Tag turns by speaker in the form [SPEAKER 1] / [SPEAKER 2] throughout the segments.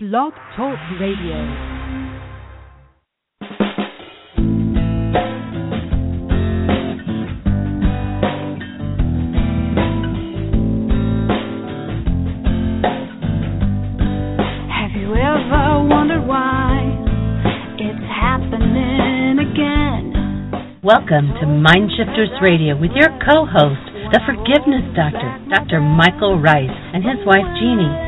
[SPEAKER 1] Blog Talk Radio.
[SPEAKER 2] Have you ever wondered why it's happening again?
[SPEAKER 3] Welcome to Mindshifters Radio with your co-host, the Forgiveness Doctor, Dr. Michael Ryce, and his wife Jeanie.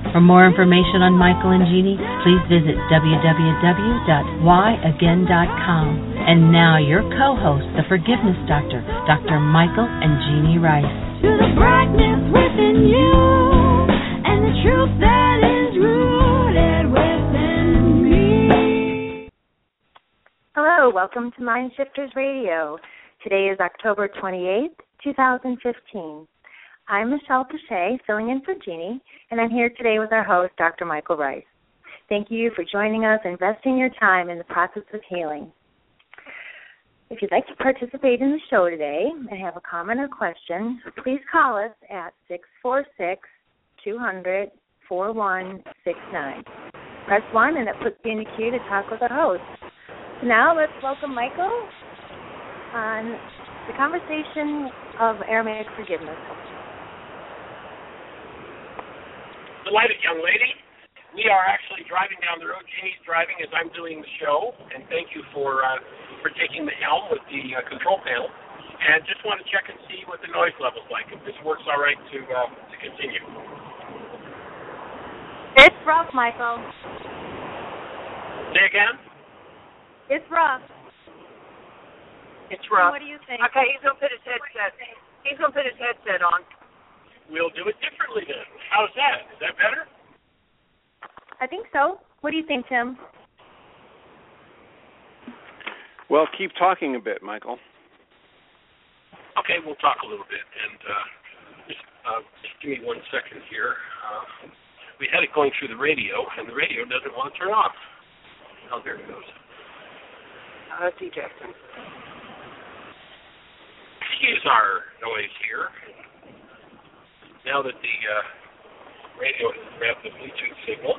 [SPEAKER 3] For more information on Michael and Jeanie, please visit www.whyagain.com. And now your co-host, the Forgiveness Doctor, Dr. Michael and Jeanie Ryce.
[SPEAKER 2] To the brightness within you and the truth that is rooted within me.
[SPEAKER 4] Hello, welcome to Mind Shifters Radio. Today is October 28th, 2015. I'm Michelle Pache, filling in for Jeanie, and I'm here today with our host, Dr. Michael Ryce. Thank you for joining us, investing your time in the process of healing. If you'd like to participate in the show today and have a comment or question, please call us at 646 200 4169. Press 1 and it puts you in the queue to talk with our host. Now let's welcome Michael on the conversation of Aramaic forgiveness.
[SPEAKER 5] Delighted, young lady. We are actually driving down the road. Jeanie's driving as I'm doing the show, and thank you for uh, for taking the helm with the uh, control panel. And just want to check and see what the noise level's like. If this works all right to uh, to continue.
[SPEAKER 4] It's rough, Michael.
[SPEAKER 5] Say again.
[SPEAKER 4] It's rough.
[SPEAKER 5] It's rough.
[SPEAKER 4] What do you think?
[SPEAKER 6] Okay, he's gonna put his headset. He's gonna put his headset on.
[SPEAKER 5] We'll do it differently then. How's that? Is that better?
[SPEAKER 4] I think so. What do you think, Tim?
[SPEAKER 7] Well, keep talking a bit, Michael.
[SPEAKER 5] Okay, we'll talk a little bit, and uh, just, uh, just give me one second here. Uh, we had it going through the radio, and the radio doesn't want to turn off. Oh, there it goes.
[SPEAKER 6] Uh, that's ejecting.
[SPEAKER 5] Excuse our noise here. Now that the uh, radio has grabbed the Bluetooth signal,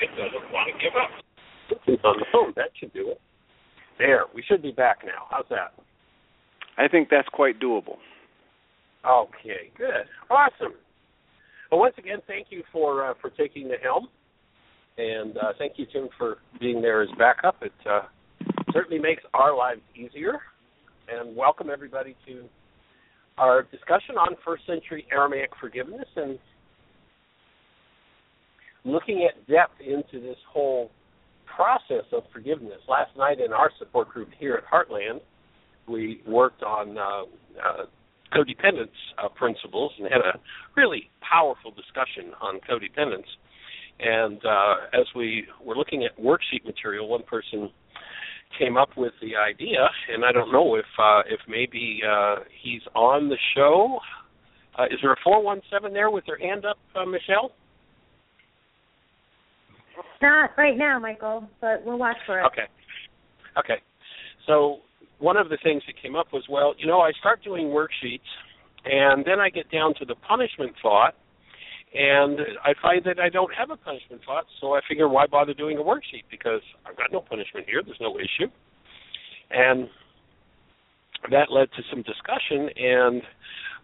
[SPEAKER 5] it doesn't want to give up. It's on the phone. That should do it. There, we should be back now. How's that?
[SPEAKER 7] I think that's quite doable.
[SPEAKER 5] Okay, good, awesome. Well, once again, thank you for uh, for taking the helm, and uh, thank you, Tim, for being there as backup. It uh, certainly makes our lives easier. And welcome everybody to our discussion on first century Aramaic forgiveness and looking at depth into this whole process of forgiveness. Last night in our support group here at Heartland, we worked on uh, uh, codependence uh, principles and had a really powerful discussion on codependence. And uh, as we were looking at worksheet material, one person came up with the idea, and I don't know if uh, if maybe uh, he's on the show. Uh, is there a four one seven there with their hand up, uh, Michelle?
[SPEAKER 4] Not right now, Michael, but we'll watch for it.
[SPEAKER 5] Okay. Okay. So one of the things that came up was, well, you know, I start doing worksheets, and then I get down to the punishment thought, and I find that I don't have a punishment thought, so I figure why bother doing a worksheet because I've got no punishment here, there's no issue. And that led to some discussion, and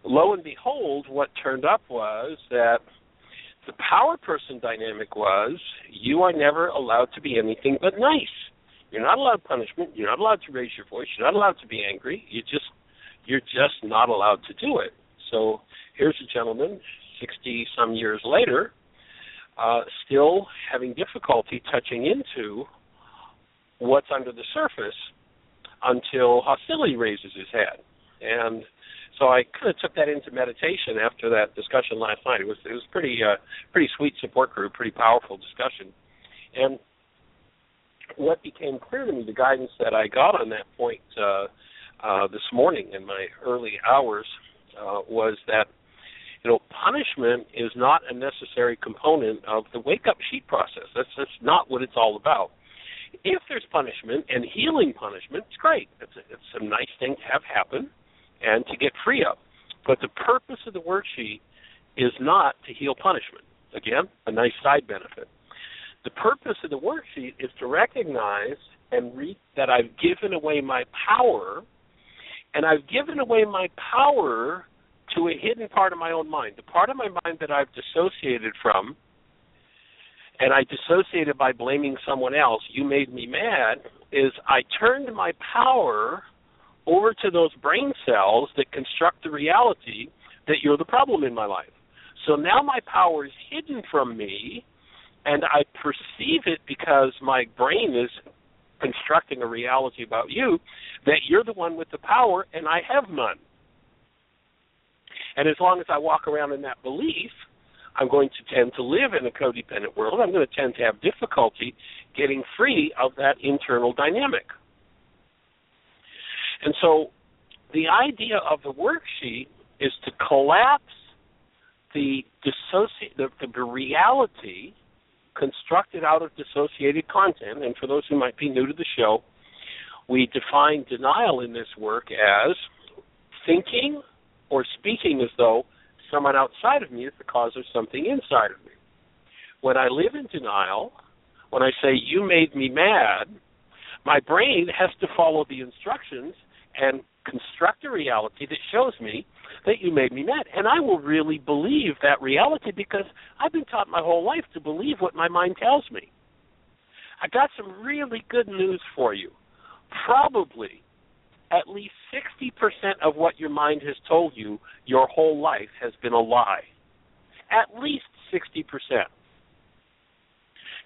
[SPEAKER 5] lo and behold, what turned up was that the power person dynamic was you are never allowed to be anything but nice. You're not allowed punishment. You're not allowed to raise your voice. You're not allowed to be angry. You just you're just not allowed to do it. So here's a gentleman, sixty some years later, uh, still having difficulty touching into what's under the surface until hostility raises his head. And so I kind of took that into meditation after that discussion last night. It was it was pretty uh, pretty sweet support group, pretty powerful discussion, and what became clear to me, the guidance that I got on that point uh, uh, this morning in my early hours, uh, was that You know, punishment is not a necessary component of the wake up sheet process. That's that's not what it's all about. If there's punishment and healing punishment, it's great. It's a, it's a nice thing to have happen and to get free of. But the purpose of the worksheet is not to heal punishment. Again, a nice side benefit. The purpose of the worksheet is to recognize and read that I've given away my power, and I've given away my power to a hidden part of my own mind, the part of my mind that I've dissociated from, and I dissociated by blaming someone else. You made me mad. Is I turned my power over to those brain cells that construct the reality that you're the problem in my life. So now my power is hidden from me, and I perceive it because my brain is constructing a reality about you that you're the one with the power and I have none. And as long as I walk around in that belief, I'm going to tend to live in a codependent world. I'm going to tend to have difficulty getting free of that internal dynamic. And so the idea of the worksheet is to collapse the dissociate the, the reality constructed out of dissociated content. And for those who might be new to the show, we define denial in this work as thinking or speaking as though someone outside of me is the cause of something inside of me. When I live in denial, when I say, you made me mad, my brain has to follow the instructions and construct a reality that shows me that you made me mad. And I will really believe that reality because I've been taught my whole life to believe what my mind tells me. I got some really good news for you. Probably at least 60% of what your mind has told you your whole life has been a lie. At least 60%.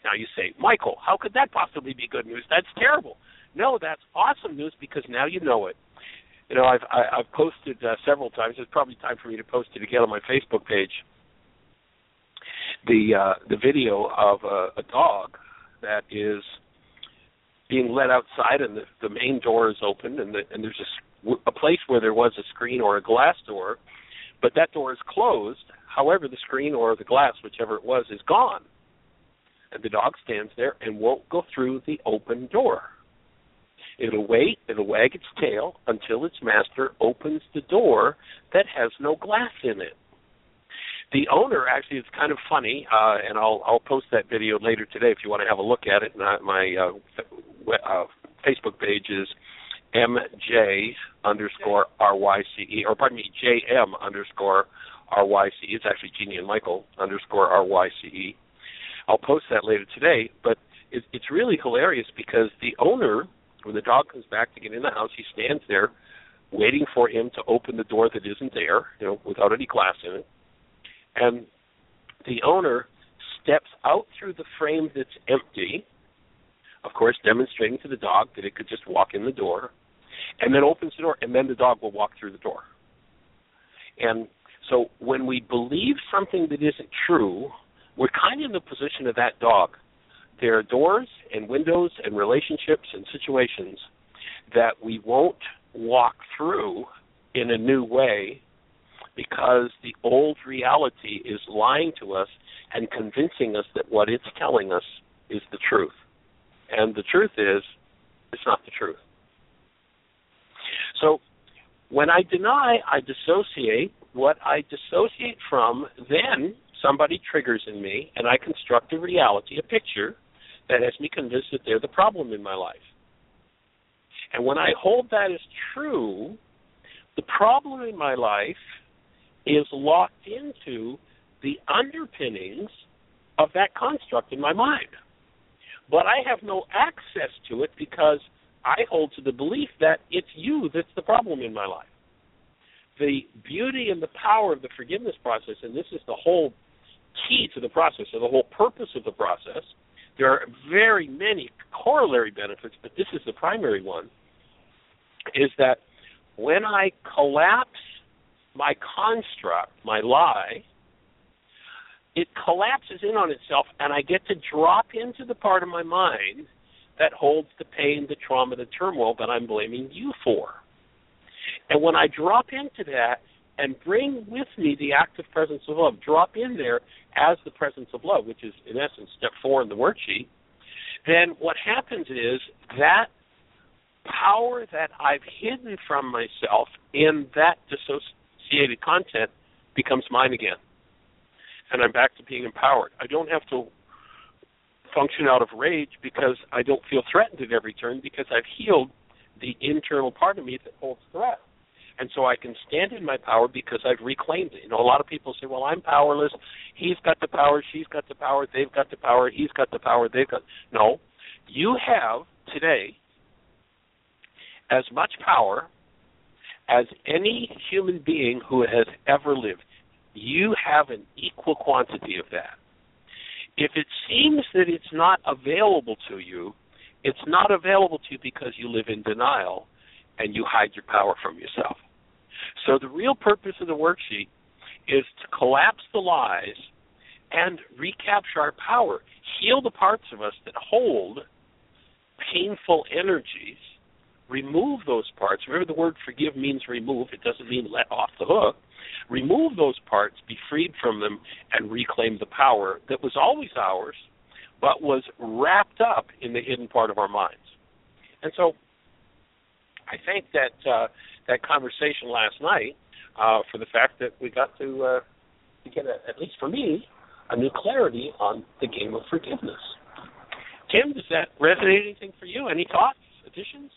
[SPEAKER 5] Now you say, Michael, how could that possibly be good news? That's terrible. No, that's awesome news because now you know it. You know, I've I, have i have posted uh, several times. It's probably time for me to post it again on my Facebook page. The uh, the video of a, a dog that is being let outside, and the, the main door is open, and, the, and there's a, a place where there was a screen or a glass door, but that door is closed. However, the screen or the glass, whichever it was, is gone, and the dog stands there and won't go through the open door. It'll wait, it'll wag its tail until its master opens the door that has no glass in it. The owner actually it's kind of funny, uh, and I'll I'll post that video later today if you want to have a look at it. My, my uh, uh, Facebook page is mj underscore ryce, or pardon me, jm underscore ryce. It's actually Jeanie and Michael underscore ryce. I'll post that later today, but it, it's really hilarious because the owner when the dog comes back to get in the house, he stands there waiting for him to open the door that isn't there, you know, without any glass in it. And the owner steps out through the frame that's empty, of course, demonstrating to the dog that it could just walk in the door, and then opens the door, and then the dog will walk through the door. And so when we believe something that isn't true, we're kind of in the position of that dog there are doors and windows and relationships and situations that we won't walk through in a new way because the old reality is lying to us and convincing us that what it's telling us is the truth. And the truth is, it's not the truth. So when I deny, I dissociate. What I dissociate from, then somebody triggers in me, and I construct a reality, a picture that has me convinced that they're the problem in my life. And when I hold that as true, the problem in my life is locked into the underpinnings of that construct in my mind. But I have no access to it because I hold to the belief that it's you that's the problem in my life. The beauty and the power of the forgiveness process, and this is the whole key to the process, or the whole purpose of the process, there are very many corollary benefits, but this is the primary one, is that when I collapse my construct, my lie, it collapses in on itself, and I get to drop into the part of my mind that holds the pain, the trauma, the turmoil that I'm blaming you for. And when I drop into that, and bring with me the active presence of love. Drop in there as the presence of love, which is in essence step four in the worksheet. Then what happens is that power that I've hidden from myself in that dissociated content becomes mine again. And I'm back to being empowered. I don't have to function out of rage because I don't feel threatened at every turn because I've healed the internal part of me that holds threat. And so I can stand in my power because I've reclaimed it. You know, a lot of people say, "Well, I'm powerless. He's got the power. She's got the power. They've got the power. He's got the power. They've got." No, you have today as much power as any human being who has ever lived. You have an equal quantity of that. If it seems that it's not available to you, it's not available to you because you live in denial and you hide your power from yourself. So the real purpose of the worksheet is to collapse the lies and recapture our power, heal the parts of us that hold painful energies, remove those parts. Remember, the word forgive means remove, it doesn't mean let off the hook. Remove those parts, be freed from them, and reclaim the power that was always ours, but was wrapped up in the hidden part of our minds. And so I thank that uh, that conversation last night uh, for the fact that we got to, uh, to get, a, at least for me, a new clarity on the game of forgiveness. Tim, does that resonate anything for you? Any thoughts, additions?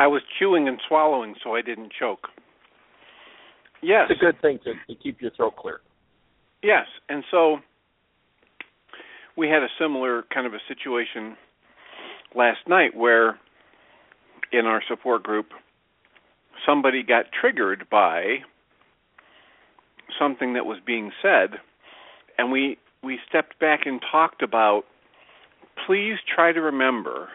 [SPEAKER 7] I was chewing and swallowing so I didn't choke. Yes.
[SPEAKER 5] It's a good thing to, to keep your throat clear.
[SPEAKER 7] Yes, and so we had a similar kind of a situation last night where in our support group somebody got triggered by something that was being said and we we stepped back and talked about please try to remember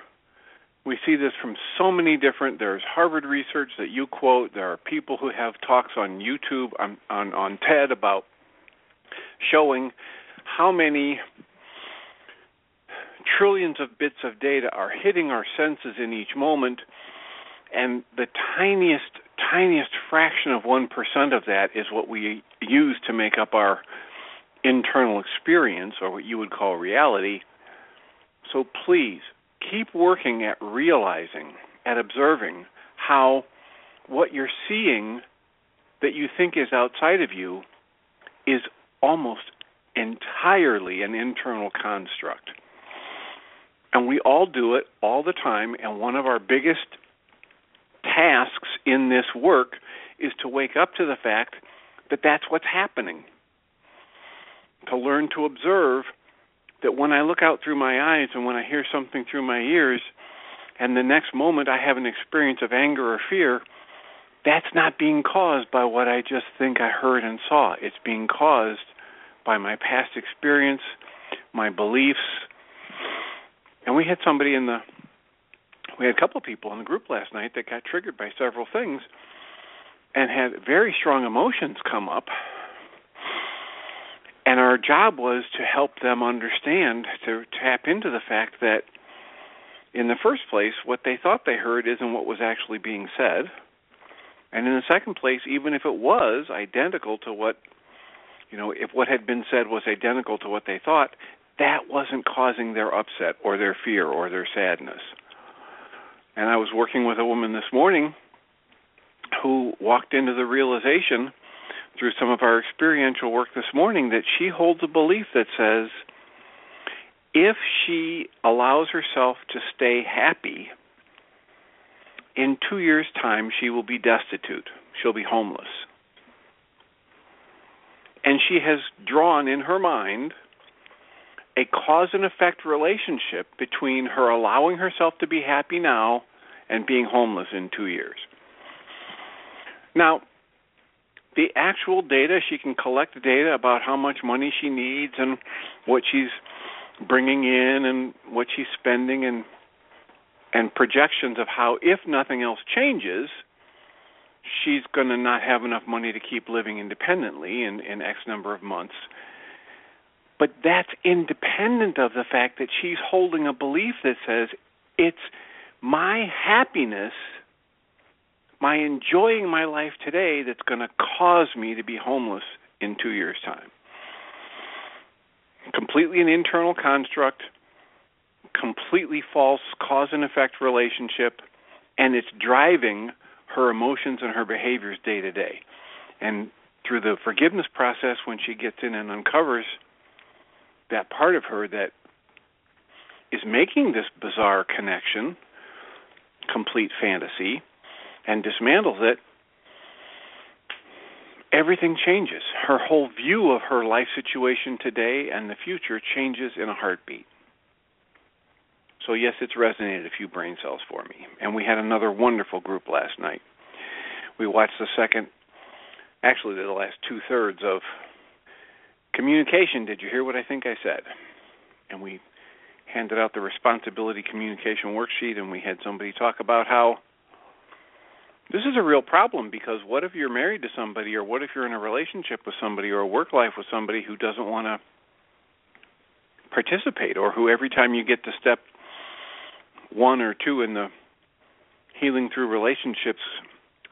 [SPEAKER 7] we see this from so many different there's harvard research that you quote there are people who have talks on youtube on on, on ted about showing how many trillions of bits of data are hitting our senses in each moment and the tiniest tiniest fraction of 1% of that is what we use to make up our internal experience or what you would call reality. So please keep working at realizing, at observing how what you're seeing that you think is outside of you is almost entirely an internal construct. And we all do it all the time, and one of our biggest tasks in this work is to wake up to the fact that that's what's happening. To learn to observe that when I look out through my eyes and when I hear something through my ears, and the next moment I have an experience of anger or fear, that's not being caused by what I just think I heard and saw. It's being caused by my past experience, my beliefs. And we had somebody in the we had a couple of people in the group last night that got triggered by several things and had very strong emotions come up and our job was to help them understand to tap into the fact that in the first place what they thought they heard isn't what was actually being said. And in the second place even if it was identical to what you know if what had been said was identical to what they thought that wasn't causing their upset or their fear or their sadness. And i was working with a woman this morning who walked into the realization through some of our experiential work this morning that she holds a belief that says if she allows herself to stay happy, in two years' time she will be destitute. She'll be homeless. And she has drawn in her mind a cause and effect relationship between her allowing herself to be happy now and being homeless in two years. Now, the actual data she can collect data about how much money she needs and what she's bringing in and what she's spending and and projections of how if nothing else changes she's going to not have enough money to keep living independently in in x number of months. But that's independent of the fact that she's holding a belief that says it's my happiness, my enjoying my life today that's going to cause me to be homeless in two years' time. Completely an internal construct, completely false cause and effect relationship, and it's driving her emotions and her behaviors day to day. And through the forgiveness process, when she gets in and uncovers that part of her that is making this bizarre connection, complete fantasy, and dismantles it, everything changes. Her whole view of her life situation today and the future changes in a heartbeat. So, yes, it's resonated a few brain cells for me. And we had another wonderful group last night. We watched the second, actually, the last two thirds of communication. Did you hear what I think I said? And we handed out the responsibility communication worksheet, and we had somebody talk about how this is a real problem because what if you're married to somebody, or what if you're in a relationship with somebody, or a work life with somebody who doesn't want to participate, or who every time you get to step one or two in the healing through relationships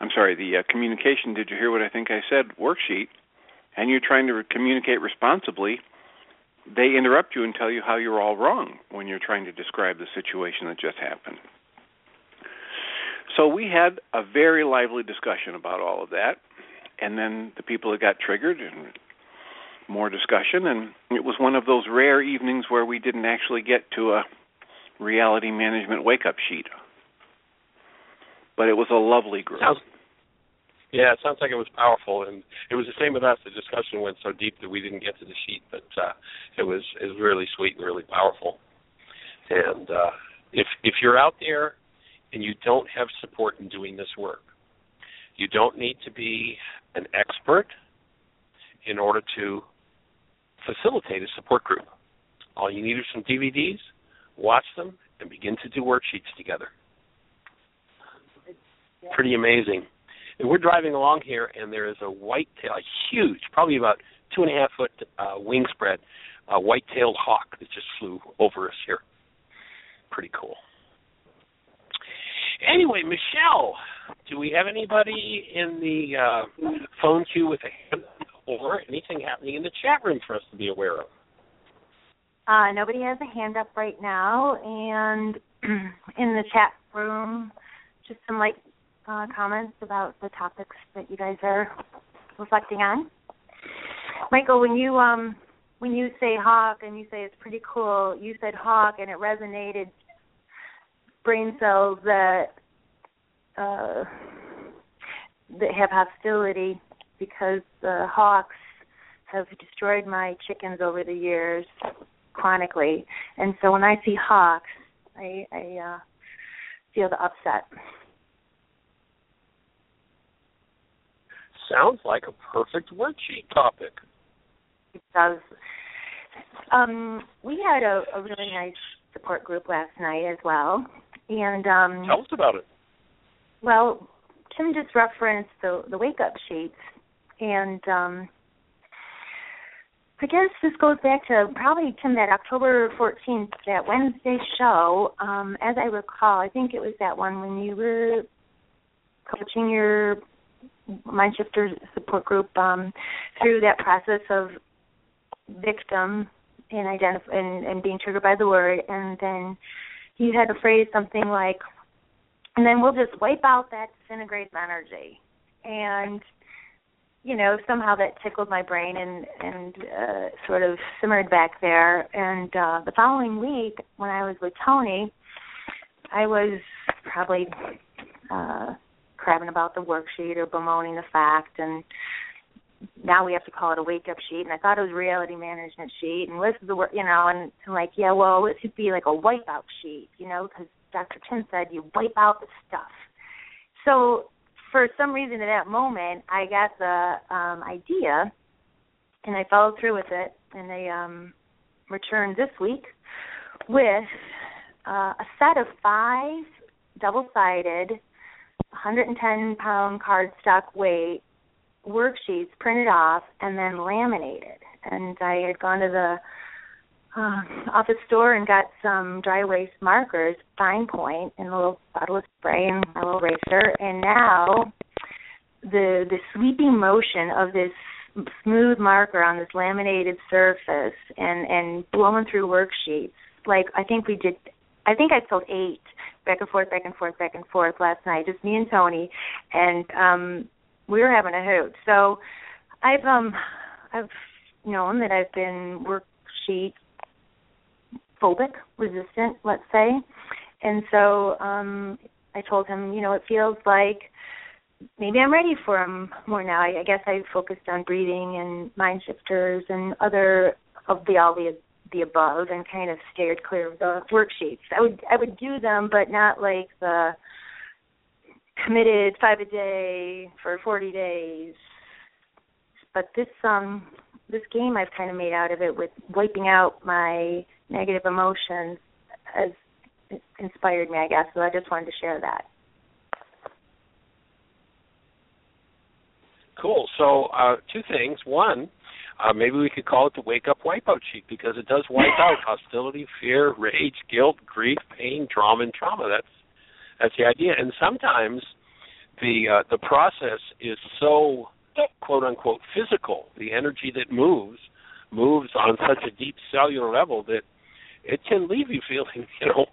[SPEAKER 7] I'm sorry, the uh, communication, did you hear what I think I said, worksheet, and you're trying to communicate responsibly, they interrupt you and tell you how you're all wrong when you're trying to describe the situation that just happened. So we had a very lively discussion about all of that, and then the people that got triggered and more discussion, and it was one of those rare evenings where we didn't actually get to a reality management wake up sheet. But it was a lovely group.
[SPEAKER 5] Sounds, yeah, it sounds like it was powerful, and it was the same with us. The discussion went so deep that we didn't get to the sheet, but uh, it was it was really sweet and really powerful. And uh, if if you're out there and you don't have support in doing this work, you don't need to be an expert in order to facilitate a support group. All you need are some DVDs, watch them, and begin to do worksheets together. Pretty amazing. And we're driving along here, and there is a white-tail, a huge, probably about two and a half foot uh, wingspread, a white-tailed hawk that just flew over us here. Pretty cool. Anyway, Michelle, do we have anybody in the uh, phone queue with a hand or anything happening in the chat room for us to be aware of?
[SPEAKER 4] Uh, nobody has a hand up right now, and in the chat room, just some light uh, comments about the topics that you guys are reflecting on. Michael, when you um when you say hawk and you say it's pretty cool, you said hawk and it resonated brain cells that uh that have hostility because the hawks have destroyed my chickens over the years chronically. And so when I see hawks, I I uh feel the upset.
[SPEAKER 5] Sounds like a perfect worksheet topic.
[SPEAKER 4] It does. Um, we had a, a really nice support group last night as well, and um,
[SPEAKER 5] Tell us about it.
[SPEAKER 4] well, Tim just referenced the the wake up sheets, and um, I guess this goes back to probably Kim that October fourteenth, that Wednesday show. Um, as I recall, I think it was that one when you were coaching your mind shifter support group um, through that process of victim and identify and, and being triggered by the word, and then you had to phrase something like, and then we'll just wipe out that disintegrated energy, and you know somehow that tickled my brain and and uh, sort of simmered back there. And uh, the following week, when I was with Tony, I was probably uh, crabbing about the worksheet or bemoaning the fact and now we have to call it a wake up sheet and I thought it was reality management sheet and this is the you know and I'm like yeah well it should be like a wipe out sheet you know because Dr. Tim said you wipe out the stuff so for some reason at that moment I got the um idea and I followed through with it and I um returned this week with uh, a set of five double sided 110 pound cardstock weight worksheets printed off and then laminated. and I had gone to the uh, office store and got some dry erase markers, fine point, and a little bottle of spray and a little eraser. And now the the sweeping motion of this smooth marker on this laminated surface and and blowing through worksheets. Like I think we did. I think I filled eight back and forth, back and forth, back and forth last night. Just me and Tony, and um we were having a hoot. So I've um I've known that I've been worksheet phobic, resistant, let's say. And so um I told him, you know, it feels like maybe I'm ready for them more now. I, I guess I focused on breathing and mind shifters and other of the all the the above and kind of steered clear of the worksheets. I would I would do them but not like the committed five a day for forty days. But this um this game I've kind of made out of it with wiping out my negative emotions has inspired me, I guess. So I just wanted to share that.
[SPEAKER 5] Cool. So, uh, two things. One, uh, maybe we could call it the wake up wipeout sheet because it does wipe out hostility, fear, rage, guilt, grief, pain, trauma, and trauma. That's that's the idea. And sometimes the uh, the process is so quote unquote physical. The energy that moves moves on such a deep cellular level that it can leave you feeling, you know,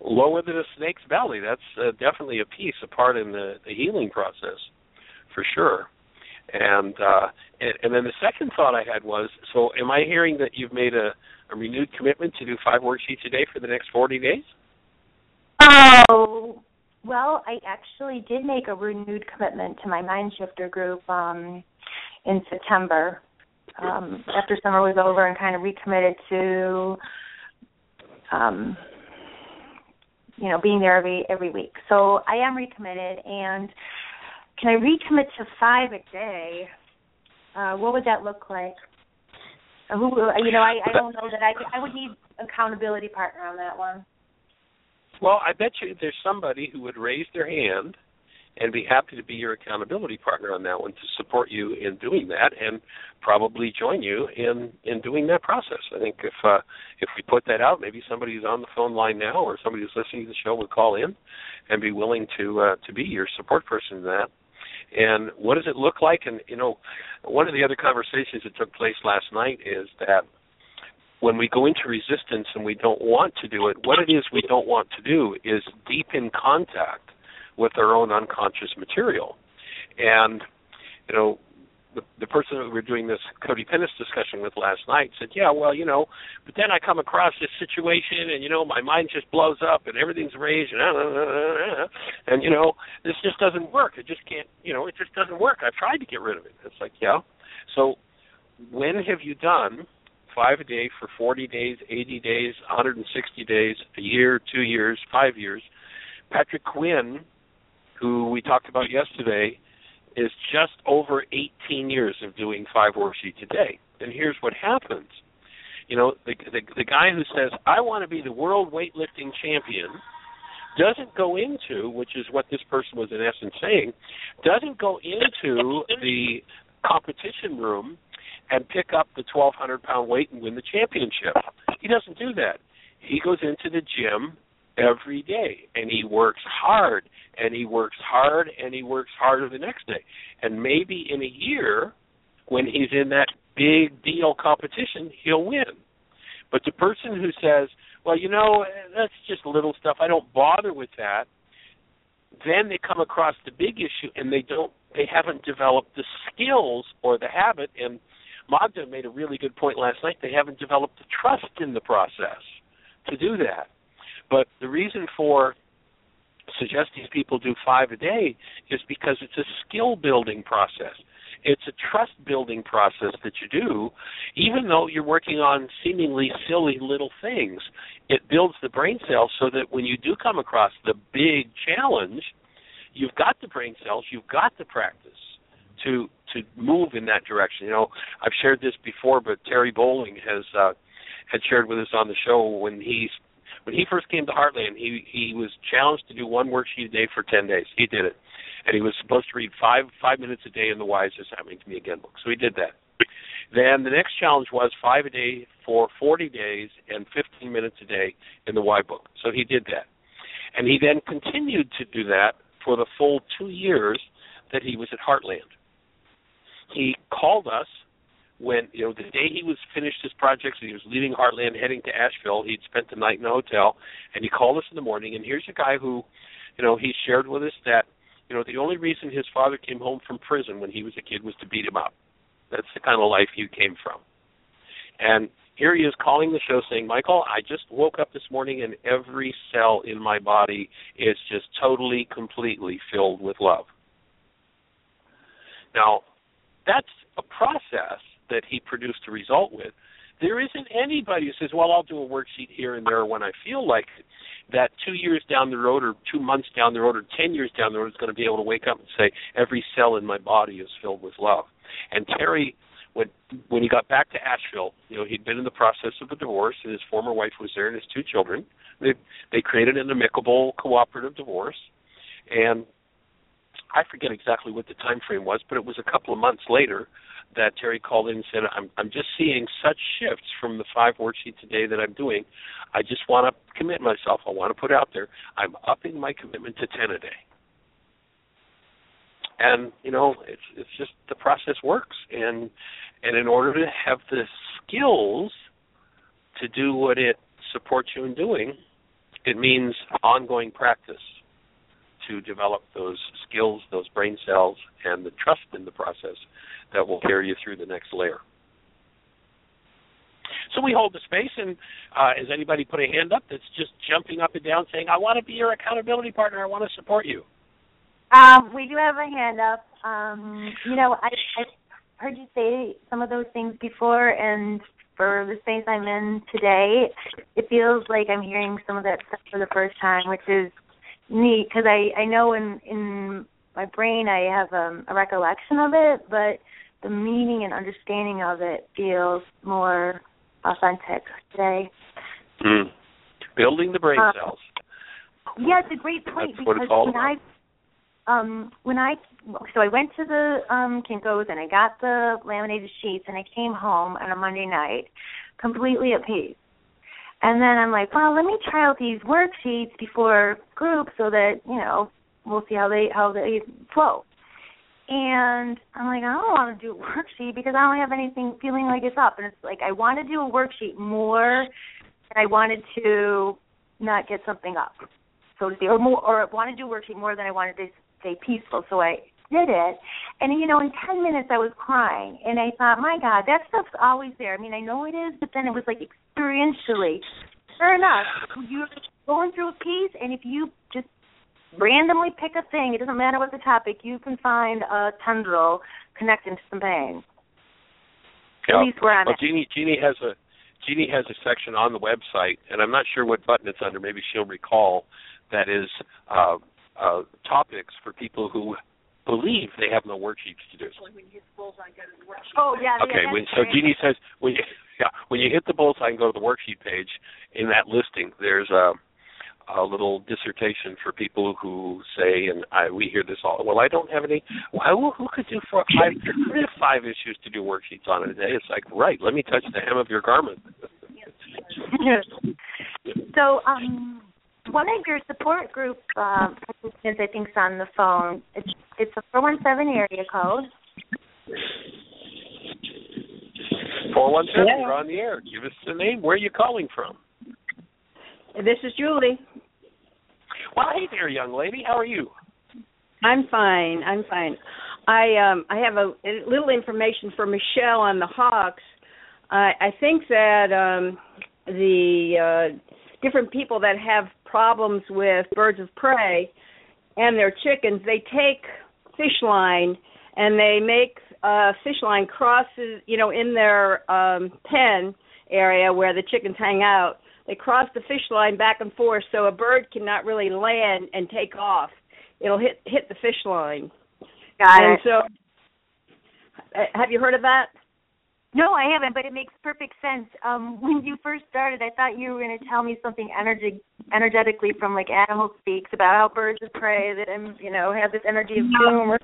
[SPEAKER 5] lower than a snake's belly. That's uh, definitely a piece, a part in the, the healing process, for sure. And, uh, and and then the second thought I had was, so am I hearing that you've made a, a renewed commitment to do five worksheets a day for the next forty days?
[SPEAKER 4] Oh, well, I actually did make a renewed commitment to my Mind Shifter group um, in September. Um, after summer was over, and kind of recommitted to, um, you know, being there every every week. So I am recommitted, and can I recommit to five a day? Uh, what would that look like? Uh, who, you know, I, I don't know that I I would need accountability partner on that one.
[SPEAKER 5] Well, I bet you there's somebody who would raise their hand and be happy to be your accountability partner on that one to support you in doing that and probably join you in in doing that process. I think if uh if we put that out, maybe somebody who's on the phone line now or somebody who's listening to the show would call in and be willing to uh to be your support person in that. And what does it look like? And you know, one of the other conversations that took place last night is that when we go into resistance and we don't want to do it, what it is we don't want to do is deepen contact with our own unconscious material. And, you know, the, the person that we were doing this codependence discussion with last night said, "Yeah, well, you know, but then I come across this situation, and you know, my mind just blows up, and everything's raged, and uh, and you know, this just doesn't work. It just can't, you know, it just doesn't work. I've tried to get rid of it. It's like, yeah. So, when have you done five a day for 40 days, 80 days, 160 days, a year, two years, five years? Patrick Quinn, who we talked about yesterday, is just over 18 years of doing five worksheets a day. And here's what happens. You know, the, the the guy who says, "I want to be the world weightlifting champion," doesn't go into, which is what this person was in essence saying, doesn't go into the competition room and pick up the 1200 pound weight and win the championship. He doesn't do that. He goes into the gym every day and he works hard and he works hard and he works harder the next day. And maybe in a year when he's in that big deal competition, he'll win. But the person who says, "Well, you know, that's just little stuff. I don't bother with that." Then they come across the big issue and they don't they haven't developed the skills or the habit and Magda made a really good point last night. They haven't developed the trust in the process to do that. But the reason for suggesting people do five a day is because it's a skill building process. It's a trust building process that you do, even though you're working on seemingly silly little things. It builds the brain cells so that when you do come across the big challenge, you've got the brain cells, you've got the practice to to move in that direction. You know, I've shared this before, but Terry Bowling has uh, had shared with us on the show when he's when he first came to Heartland, he he was challenged to do one worksheet a day for ten days. He did it, and he was supposed to read five five minutes a day in the Wise Is Happening to Me Again book. So he did that, Then the next challenge was five a day for 40 days and 15 minutes a day in the Y book. So he did that. And he then continued to do that for the full two years that he was at Heartland. He called us when you know the day he was finished his projects and he was leaving Heartland heading to Asheville, he'd spent the night in a hotel and he called us in the morning and here's a guy who, you know, he shared with us that, you know, the only reason his father came home from prison when he was a kid was to beat him up. That's the kind of life you came from. And here he is calling the show saying, Michael, I just woke up this morning and every cell in my body is just totally, completely filled with love. Now, that's a process that he produced a result with. There isn't anybody who says, well, I'll do a worksheet here and there when I feel like it. That two years down the road, or two months down the road, or ten years down the road is going to be able to wake up and say, every cell in my body is filled with love. And Terry, when when he got back to Asheville, you know, he'd been in the process of a divorce, and his former wife was there, and his two children. They they created an amicable, cooperative divorce, and I forget exactly what the time frame was, but it was a couple of months later that Terry called in and said, "I'm I'm just seeing such shifts from the five worksheets a day that I'm doing. I just want to commit myself. I want to put out there. I'm upping my commitment to ten a day." And you know, it's it's just the process works, and and in order to have the skills to do what it supports you in doing, it means ongoing practice to develop those skills, those brain cells, and the trust in the process that will carry you through the next layer. So we hold the space, and uh, has anybody put a hand up that's just jumping up and down saying, I want to be your accountability partner, I want to support you?
[SPEAKER 4] Um, we do have a hand up. Um, you know, I, I've heard you say some of those things before, and for the space I'm in today, it feels like I'm hearing some of that stuff for the first time, which is neat because I I know in in my brain I have um, a recollection of it, but the meaning and understanding of it feels more authentic today.
[SPEAKER 5] Mm. Building the brain
[SPEAKER 4] Uh,
[SPEAKER 5] cells.
[SPEAKER 4] Yeah, it's a great point
[SPEAKER 5] That's what
[SPEAKER 4] because
[SPEAKER 5] it's all
[SPEAKER 4] when I um when I so I went to the um Kinkos and I got the laminated sheets and I came home on a Monday night completely at peace. And then I'm like, well, let me try out these worksheets before group so that, you know, we'll see how they how they flow. And I'm like, I don't want to do a worksheet because I don't have anything feeling like it's up. And it's like I want to do a worksheet more and I wanted to not get something up, so to speak, or more, or want to do worksheet more than I wanted to stay peaceful. So I did it, and you know, in ten minutes I was crying, and I thought, my God, that stuff's always there. I mean, I know it is, but then it was like experientially. Sure enough, you're going through a piece, and if you just randomly pick a thing, it doesn't matter what the topic, you can find a tendril connecting to some pain.
[SPEAKER 5] Yeah.
[SPEAKER 4] At least where I'm
[SPEAKER 5] well,
[SPEAKER 4] at.
[SPEAKER 5] Jeanie, Jeanie has a Jeanie has a section on the website, and I'm not sure what button it's under. Maybe she'll recall. That is uh, uh, topics for people who believe they have no worksheets to do.
[SPEAKER 4] Oh yeah.
[SPEAKER 5] Okay,
[SPEAKER 4] yeah,
[SPEAKER 5] when, so. Jeanie says when you yeah when you hit the bullseye and go to the worksheet page in that listing, there's a a little dissertation for people who say, and I we hear this all. Well, I don't have any. Well, who, could do four, five? Have five issues to do worksheets on in a day. It's like right. Let me touch the hem of your garment.
[SPEAKER 4] so, um, one of your support group um, participants, I think, is on the phone. It's it's a four one seven area code.
[SPEAKER 5] Four one seven.
[SPEAKER 8] Yeah.
[SPEAKER 5] You're on the air. Give us the name. Where are you calling from?
[SPEAKER 8] This is Julie.
[SPEAKER 5] Well, hey there, young lady. How are you?
[SPEAKER 8] I'm fine. I'm fine. I um I have a, a little information for Michelle on the hawks. I I think that um the uh different people that have problems with birds of prey and their chickens, they take fish line and they make uh fish line crosses, you know, in their um pen area where the chickens hang out. They cross the fish line back and forth so a bird cannot really land and take off. It'll hit hit the fish line.
[SPEAKER 4] Got
[SPEAKER 8] and
[SPEAKER 4] it.
[SPEAKER 8] so uh, have you heard of that?
[SPEAKER 4] No, I haven't, but it makes perfect sense. Um, when you first started, I thought you were going to tell me something energy, energetically from like Animal Speaks about how birds of prey that um, you know have this energy of.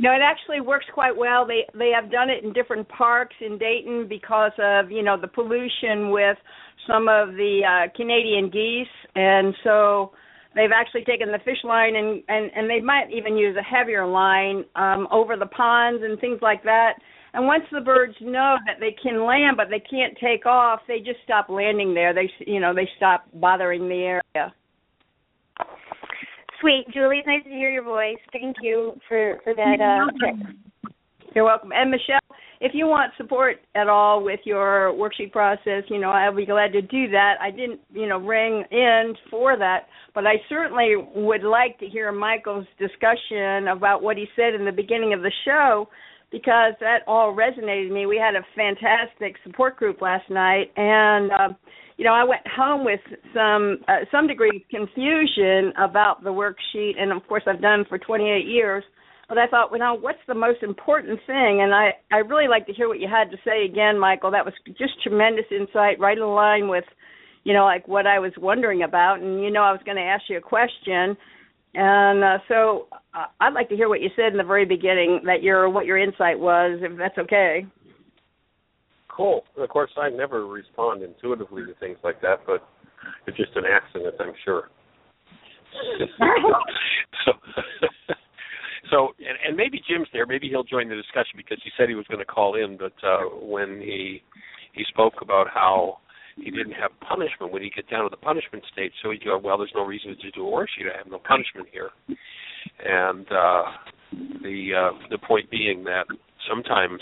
[SPEAKER 8] No, it actually works quite well. They they have done it in different parks in Dayton because of you know the pollution with some of the uh, Canadian geese, and so they've actually taken the fish line and and and they might even use a heavier line um, over the ponds and things like that. And once the birds know that they can land but they can't take off, they just stop landing there. They you know they stop bothering the area.
[SPEAKER 4] Sweet, Julie. It's nice to hear your voice. Thank you for for that. Uh, tip.
[SPEAKER 8] You're welcome. And Michelle, if you want support at all with your worksheet process, you know, I'll be glad to do that. I didn't, you know, ring in for that, but I certainly would like to hear Michael's discussion about what he said in the beginning of the show because that all resonated with me. We had a fantastic support group last night and uh, you know, I went home with some uh, some degree of confusion about the worksheet and of course I've done for 28 years but I thought, well, now what's the most important thing? And I I really like to hear what you had to say again, Michael. That was just tremendous insight, right in line with, you know, like what I was wondering about. And you know, I was going to ask you a question, and uh, so uh, I'd like to hear what you said in the very beginning that your what your insight was, if that's okay.
[SPEAKER 5] Cool. And of course, I never respond intuitively to things like that, but it's just an accident, I'm sure. so so and, and maybe Jim's there. Maybe he'll join the discussion because he said he was going to call in. But uh, when he he spoke about how he didn't have punishment when he get down to the punishment stage, so he'd go, well, there's no reason to do a worksheet. I have no punishment here. And uh, the uh, the point being that sometimes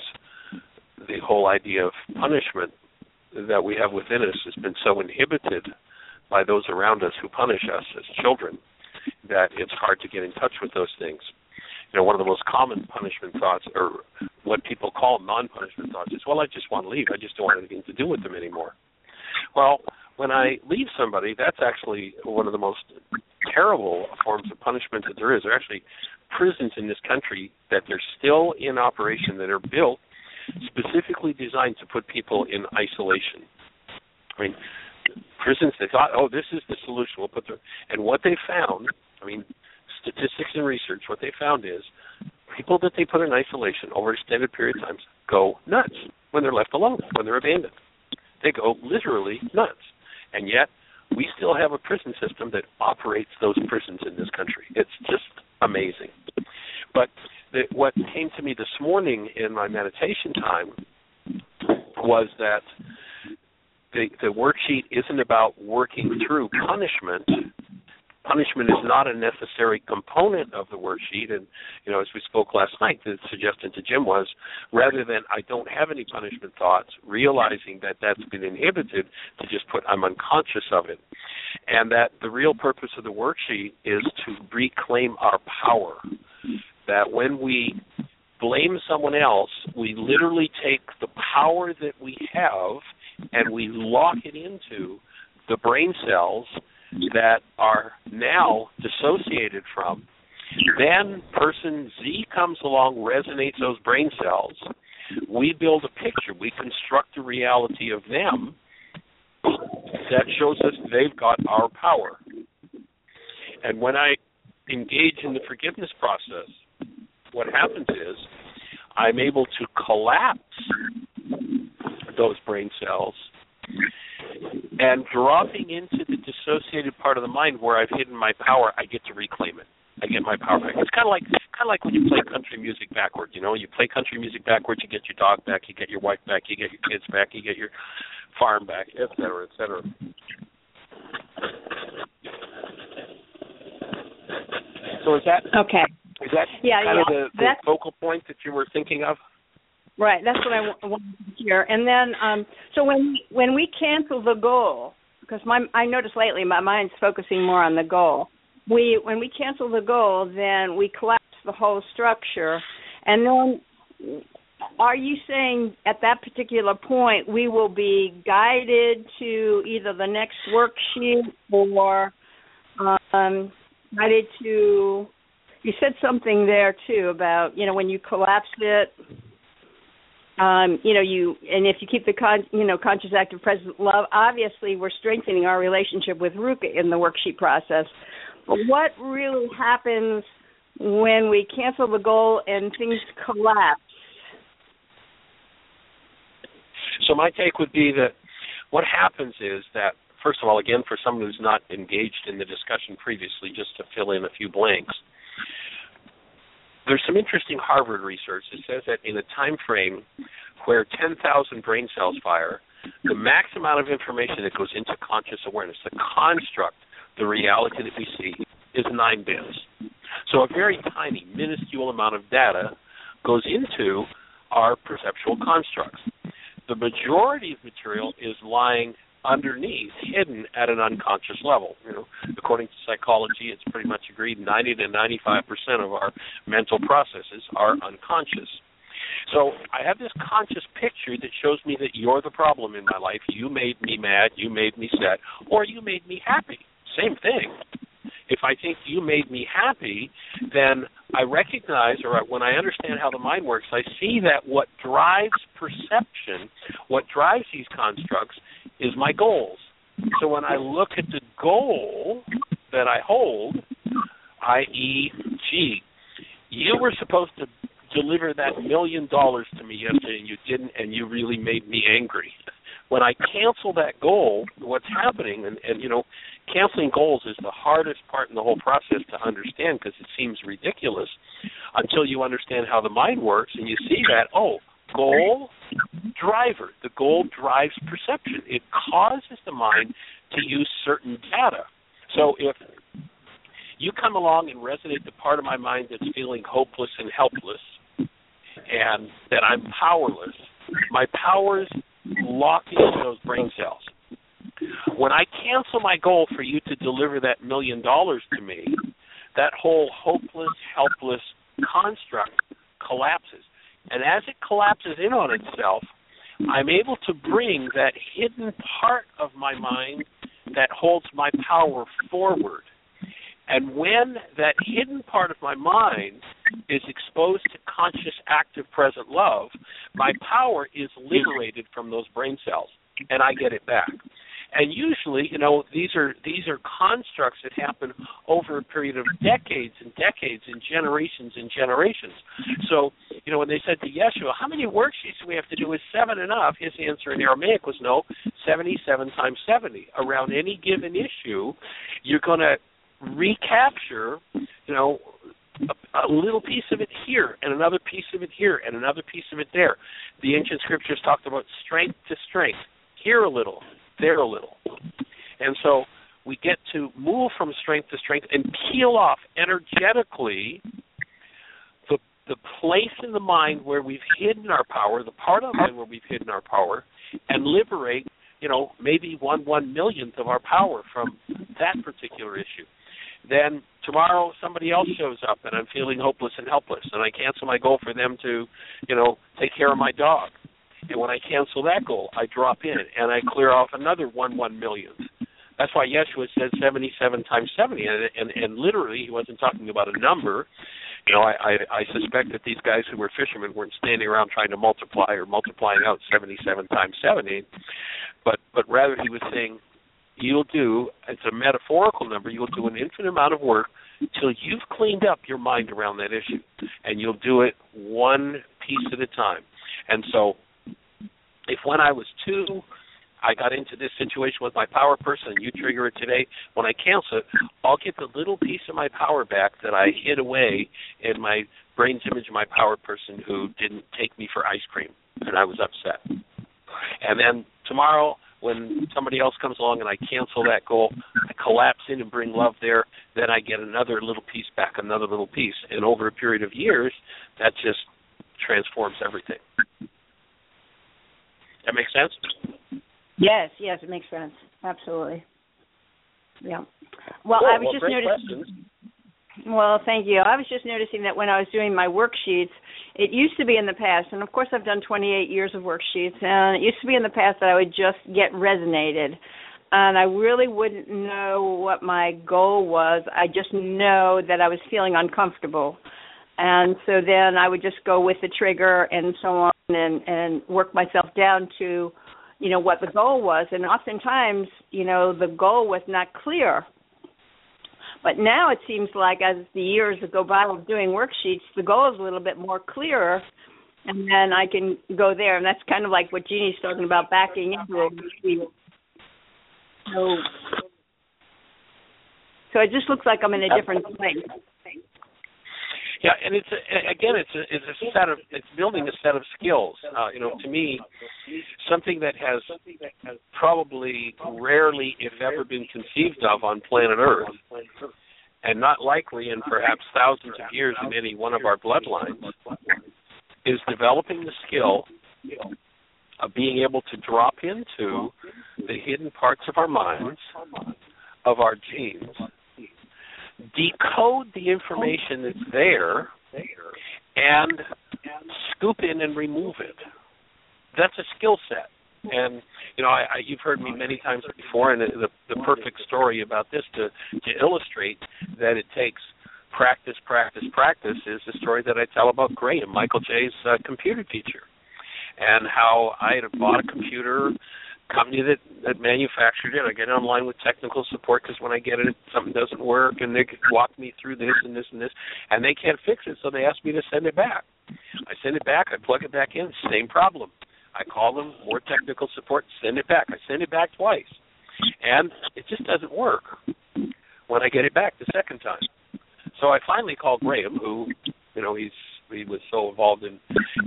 [SPEAKER 5] the whole idea of punishment that we have within us has been so inhibited by those around us who punish us as children that it's hard to get in touch with those things you know, one of the most common punishment thoughts, or what people call non-punishment thoughts, is, well, I just want to leave. I just don't want anything to do with them anymore. Well, when I leave somebody, that's actually one of the most terrible forms of punishment that there is. There are actually prisons in this country that they're still in operation that are built specifically designed to put people in isolation. I mean, prisons they thought, oh, this is the solution. We'll put them, and what they found. I mean, statistics and research, what they found is people that they put in isolation over extended period of time go nuts when they're left alone, when they're abandoned. They go literally nuts. And yet, we still have a prison system that operates those prisons in this country. It's just amazing. But the, what came to me this morning in my meditation time was that the, the worksheet isn't about working through punishment punishment is not a necessary component of the worksheet. And you know, as we spoke last night, the suggestion to Jim was rather than I don't have any punishment thoughts, realizing that that's been inhibited, to just put I'm unconscious of it, and that the real purpose of the worksheet is to reclaim our power. That when we blame someone else, we literally take the power that we have and we lock it into the brain cells that are now dissociated from. Then person Z comes along, resonates those brain cells. We build a picture. We construct a reality of them that shows us they've got our power. And when I engage in the forgiveness process, what happens is I'm able to collapse those brain cells and dropping into the dissociated part of the mind where I've hidden my power, I get to reclaim it. I get my power back. It's kind of like kind of like when you play country music backwards. You know, you play country music backwards, you get your dog back, you get your wife back, you get your kids back, you get your farm back, et cetera, et cetera. So is that
[SPEAKER 8] okay?
[SPEAKER 5] Is that
[SPEAKER 8] yeah,
[SPEAKER 5] kind
[SPEAKER 8] yeah.
[SPEAKER 5] of the, the focal point that you were thinking of?
[SPEAKER 8] Right, that's what I wanted to hear. And then, um, so when when we cancel the goal, because my I noticed lately my mind's focusing more on the goal. We when we cancel the goal, then we collapse the whole structure, and then are you saying at that particular point we will be guided to either the next worksheet or um, guided to? You said something there too about you know when you collapse it um, you know, you and if you keep the con, you know conscious active present love, obviously we're strengthening our relationship with Rukha in the worksheet process. But what really happens when we cancel the goal and things collapse?
[SPEAKER 5] So my take would be that what happens is that first of all, again, for someone who's not engaged in the discussion previously, just to fill in a few blanks, there's some interesting Harvard research that says that in a time frame where 10,000 brain cells fire, the max amount of information that goes into conscious awareness, the construct, the reality that we see, is nine bits. So a very tiny, minuscule amount of data goes into our perceptual constructs. The majority of material is lying underneath, hidden at an unconscious level. You know, according to psychology, it's pretty much agreed 90 to 95 percent of our mental processes are unconscious. So I have this conscious picture that shows me that you're the problem in my life. You made me mad, you made me sad, or you made me happy. Same thing. If I think you made me happy, then I recognize, or when I understand how the mind works, I see that what drives perception, what drives these constructs, is my goals. So when I look at the goal that I hold, i.e., gee, you were supposed to deliver that million dollars to me yesterday and you didn't and you really made me angry when i cancel that goal what's happening and and you know canceling goals is the hardest part in the whole process to understand because it seems ridiculous until you understand how the mind works and you see that oh goal driver. The goal drives perception. It causes the mind to use certain data. So if you come along and resonate the part of my mind that's feeling hopeless and helpless and that I'm powerless, my powers lock into those brain cells. When I cancel my goal for you to deliver that million dollars to me, that whole hopeless, helpless construct collapses. And as it collapses in on itself, I'm able to bring that hidden part of my mind that holds my power forward. And when that hidden part of my mind is exposed to conscious, active, present love, my power is liberated from those brain cells, and I get it back. And usually, you know, these are these are constructs that happen over a period of decades and decades and generations and generations. So, you know, when they said to Yeshua, "How many worksheets do we have to do? Is seven enough?" His answer in Aramaic was no, seventy-seven times seventy. Around any given issue, you're going to recapture, you know, a, a little piece of it here and another piece of it here and another piece of it there. The ancient scriptures talked about strength to strength, here a little, there a little. And so we get to move from strength to strength and peel off energetically the the place in the mind where we've hidden our power, the part of the mind where we've hidden our power, and liberate, you know, maybe one one millionth of our power from that particular issue then tomorrow somebody else shows up and I'm feeling hopeless and helpless and I cancel my goal for them to, you know, take care of my dog. And when I cancel that goal, I drop in and I clear off another one one millionth. That's why Yeshua said seventy seven times seventy and, and and literally he wasn't talking about a number. You know, I, I I suspect that these guys who were fishermen weren't standing around trying to multiply or multiplying out seventy seven times seventy, but but rather he was saying you'll do it's a metaphorical number you'll do an infinite amount of work till you've cleaned up your mind around that issue and you'll do it one piece at a time and so if when i was two i got into this situation with my power person and you trigger it today when i cancel it i'll get the little piece of my power back that i hid away in my brain's image of my power person who didn't take me for ice cream and i was upset and then tomorrow when somebody else comes along and I cancel that goal, I collapse in and bring love there, then I get another little piece back, another little piece. And over a period of years, that just transforms everything. That makes sense?
[SPEAKER 8] Yes, yes, it makes sense. Absolutely. Yeah. Well,
[SPEAKER 5] cool.
[SPEAKER 8] I was
[SPEAKER 5] well,
[SPEAKER 8] just noticing.
[SPEAKER 5] questions.
[SPEAKER 8] Well, thank you. I was just noticing that when I was doing my worksheets, it used to be in the past, and of course I've done 28 years of worksheets, and it used to be in the past that I would just get resonated. And I really wouldn't know what my goal was. I just know that I was feeling uncomfortable. And so then I would just go with the trigger and so on and, and work myself down to, you know, what the goal was. And oftentimes, you know, the goal was not clear But now it seems like as the years go by of doing worksheets, the goal is a little bit more clearer, and then I can go there. And that's kind of like what Jeanie's talking about backing into worksheet. So, so it just looks like I'm in a different place.
[SPEAKER 5] Yeah, and it's a, again, it's a it's a set of it's building a set of skills. Uh, you know, to me, something that has probably rarely, if ever, been conceived of on planet Earth, and not likely in perhaps thousands of years in any one of our bloodlines, is developing the skill of being able to drop into the hidden parts of our minds, of our genes, decode the information that's there and scoop in and remove it. That's a skill set. And you know, I, I, you've heard me many times before, and the, the perfect story about this to to illustrate that it takes practice, practice, practice is the story that I tell about Graham, Michael J's uh, computer teacher, and how I had bought a computer company that that manufactured it. I get online with technical support because when I get it, something doesn't work, and they walk me through this and this and this, and they can't fix it, so they ask me to send it back. I send it back. I plug it back in. Same problem. I call them more technical support. Send it back. I send it back twice, and it just doesn't work when I get it back the second time. So I finally called Graham, who, you know, he's he was so involved in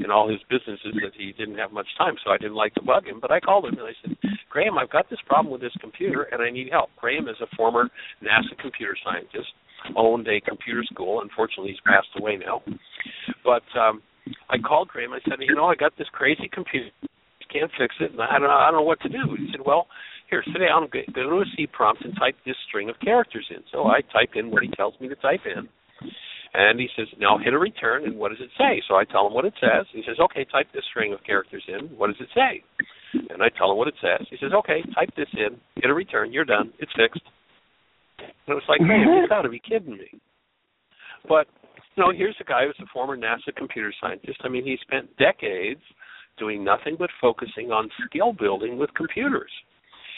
[SPEAKER 5] in all his businesses that he didn't have much time. So I didn't like to bug him, but I called him and I said, Graham, I've got this problem with this computer and I need help. Graham is a former NASA computer scientist, owned a computer school. Unfortunately, he's passed away now. But um I called Graham. I said, you know, I got this crazy computer. Can't fix it, and I don't know. I don't know what to do. He said, well, here, sit down, go to a C prompt, and type this string of characters in. So I type in what he tells me to type in and he says, now hit a return, and what does it say? So I tell him what it says. He says, okay, type this string of characters in. What does it say? And I tell him what it says. He says, okay, type this in, hit a return, you're done, it's fixed. And it was like, man, you've mm-hmm. got to be kidding me. But, you know, here's a guy who's a former NASA computer scientist. I mean, he spent decades doing nothing but focusing on skill building with computers.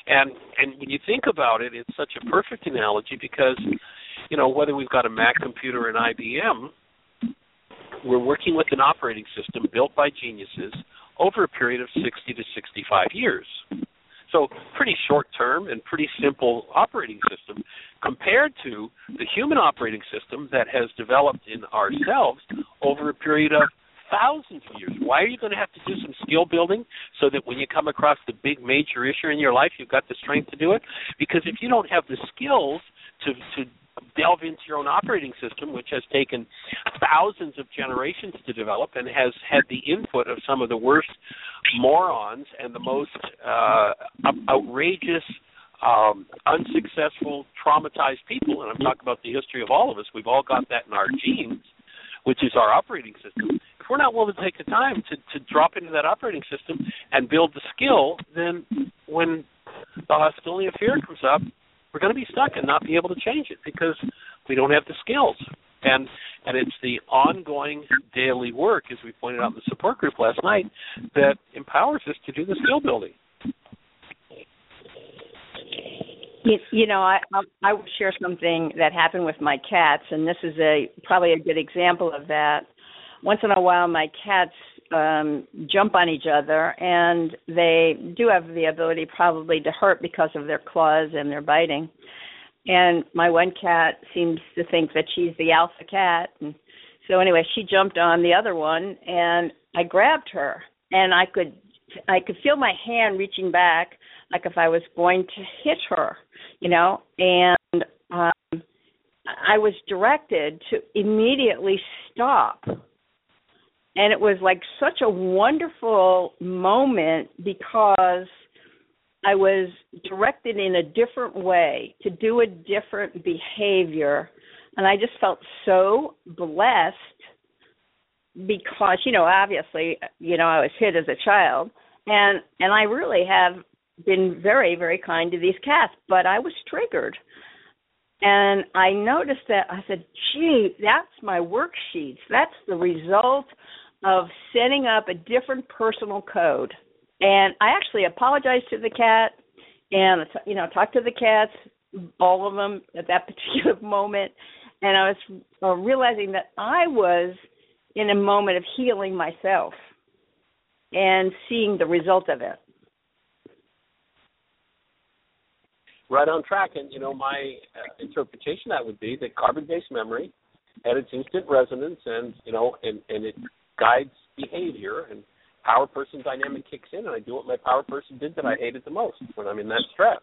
[SPEAKER 5] And and when you think about it, it's such a perfect analogy because you know, whether we've got a Mac computer or an IBM, we're working with an operating system built by geniuses over a period of 60 to 65 years. So, pretty short term and pretty simple operating system compared to the human operating system that has developed in ourselves over a period of thousands of years. Why are you going to have to do some skill building so that when you come across the big major issue in your life, you've got the strength to do it? Because if you don't have the skills to to delve into your own operating system, which has taken thousands of generations to develop and has had the input of some of the worst morons and the most uh, outrageous, um, unsuccessful, traumatized people. And I'm talking about the history of all of us. We've all got that in our genes, which is our operating system. If we're not willing to take the time to, to drop into that operating system and build the skill, then when the hostility of fear comes up, we're going to be stuck and not be able to change it because we don't have the skills. And and it's the ongoing daily work, as we pointed out in the support group last night, that empowers us to do the skill building.
[SPEAKER 8] You, you know, I I will share something that happened with my cats, and this is a probably a good example of that. Once in a while, my cats um jump on each other and they do have the ability probably to hurt because of their claws and their biting. And my one cat seems to think that she's the alpha cat. And so anyway she jumped on the other one and i grabbed her and i could i could feel my hand reaching back like if i was going to hit her you know? And um i was directed to immediately stop and it was like such a wonderful moment because I was directed in a different way to do a different behavior. And I just felt so blessed because you know obviously you know I was hit as a child. And and I really have been very very kind to these cats but I was triggered. And I noticed that I said gee that's my worksheets. That's the result of setting up a different personal code. And I actually apologized to the cat and you know talked to the cats all of them at that particular moment, and I was uh, realizing that I was in a moment of healing myself and seeing the result of it.
[SPEAKER 5] Right on track, and you know my uh, interpretation that would be that carbon-based memory had its instant resonance, and you know, and and it guides behavior, and power person dynamic kicks in, and I do what my power person did that I hated the most when I'm in that stress.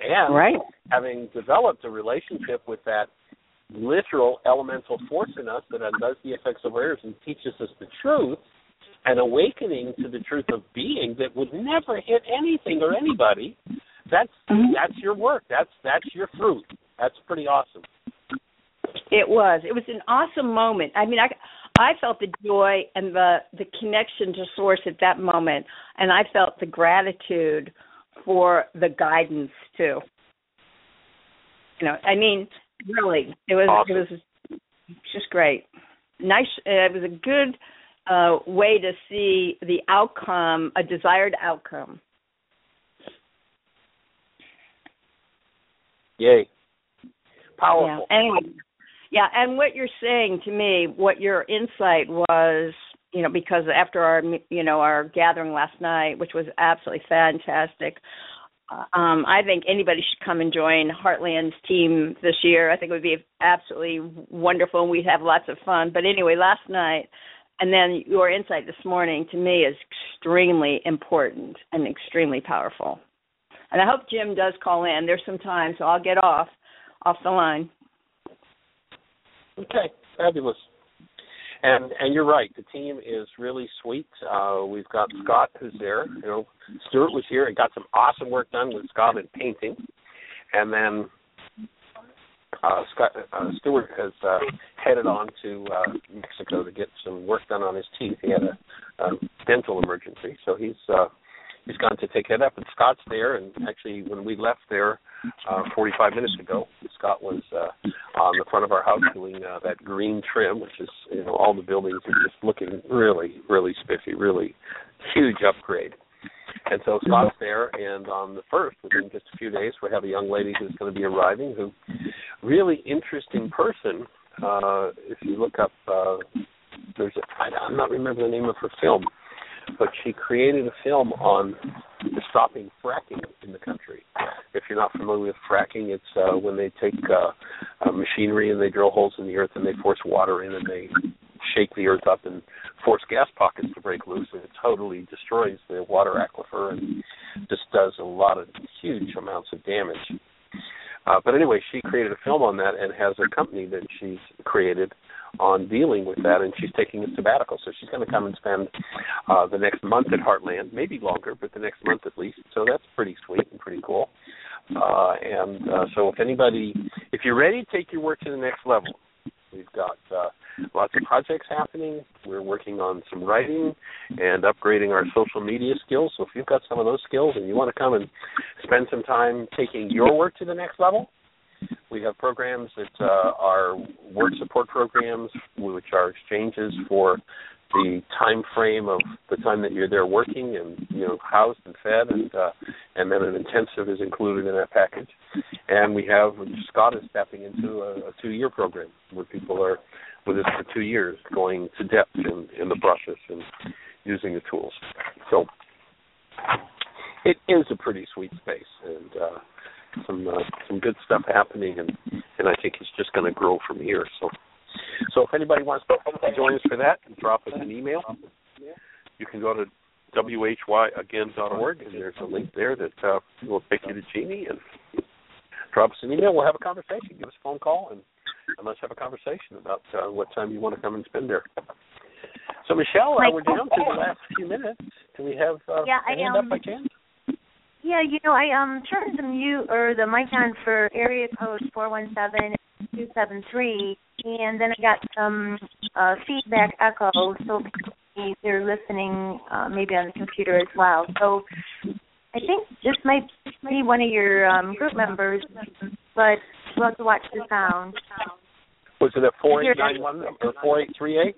[SPEAKER 5] And
[SPEAKER 8] Right.
[SPEAKER 5] having developed a relationship with that literal elemental force in us that undoes the effects of errors and teaches us the truth, an awakening to the truth of being that would never hit anything or anybody. That's
[SPEAKER 8] Mhm.
[SPEAKER 5] that's your work. That's that's your fruit. That's pretty awesome.
[SPEAKER 8] It was. It was an awesome moment. I mean, I I felt the joy and the the connection to source at that moment, and I felt the gratitude for the guidance too. You know, I mean, really, it was
[SPEAKER 5] Awesome.
[SPEAKER 8] it was just great. Nice. It was a good uh way to see the outcome, a desired outcome.
[SPEAKER 5] Yay.
[SPEAKER 8] Yeah.
[SPEAKER 5] Powerful.
[SPEAKER 8] Anyway, yeah, and what you're saying to me, what your insight was, you know, because after our, you know, our gathering last night, which was absolutely fantastic. uh, Um, I think anybody should come and join Heartland's team this year. I think it would be absolutely wonderful, and we'd have lots of fun. But anyway, last night, and then your insight this morning to me is extremely important and extremely powerful. And I hope Jim does call in. There's some time, so I'll get off off the line.
[SPEAKER 5] Okay, fabulous. And and you're right. The team is really sweet. Uh, we've got Scott who's there. You know, Stuart was here and got some awesome work done with Scott in painting, and then uh, Scott uh, Stuart has uh, headed on to uh, Mexico to get some work done on his teeth. He had a, a dental emergency, so he's uh, he's gone to take that up. And Scott's there. And actually, when we left there uh, 45 minutes ago, Scott was uh, on the front of our house doing uh, that green trim, which is you know all the buildings are just looking really really spiffy, really huge upgrade. And so Scott's there, and on the first, within just a few days, we have a young lady who's going to be arriving, who really interesting person. Uh, if you look up, uh, there's a, I, I'm not remember the name of her film, but she created a film on stopping fracking in the country. If you're not familiar with fracking, it's uh, when they take uh, uh, machinery and they drill holes in the earth and they force water in and they shake the earth up and force gas pockets to break loose and it totally destroys the water aquifer and just does a lot of huge amounts of damage. Uh, but anyway, she created a film on that and has a company that she's created on dealing with that, and she's taking a sabbatical. So she's going to come and spend uh, the next month at Heartland, maybe longer, but the next month at least. So that's pretty sweet and pretty cool. Uh, and uh, so if anybody, if you're ready to take your work to the next level, we've got uh, lots of projects happening. We're working on some writing and upgrading our social media skills. So if you've got some of those skills and you want to come and spend some time taking your work to the next level, we have programs that uh, are work support programs, which are exchanges for the time frame of the time that you're there working and you know housed and fed and uh and then an intensive is included in that package. And we have Scott is stepping into a, a two year program where people are with us for two years going to depth in, in the process and using the tools. So it is a pretty sweet space and uh some uh, some good stuff happening and and I think it's just going to grow from here so so if anybody wants to join us for that, drop us an email. You can go to whyagain.org, and there's a link there that uh, will take you to Jeanie and drop us an email. We'll have a conversation. Give us a phone call, and, and let's have a conversation about uh, what time you want to come and spend there. So, Michelle, uh, we're down to the last few minutes. Do we have uh,
[SPEAKER 4] Yeah,
[SPEAKER 5] a
[SPEAKER 4] I, um,
[SPEAKER 5] up by chance?
[SPEAKER 4] Yeah, you know, I um turned the mute or the mic on for area code four one seven two seven three, and then I got some uh feedback echo. So they're listening, uh, maybe on the computer as well. So I think this might be one of your um group members, but we'll have to watch the sound.
[SPEAKER 5] Was it at 4891 or 4838?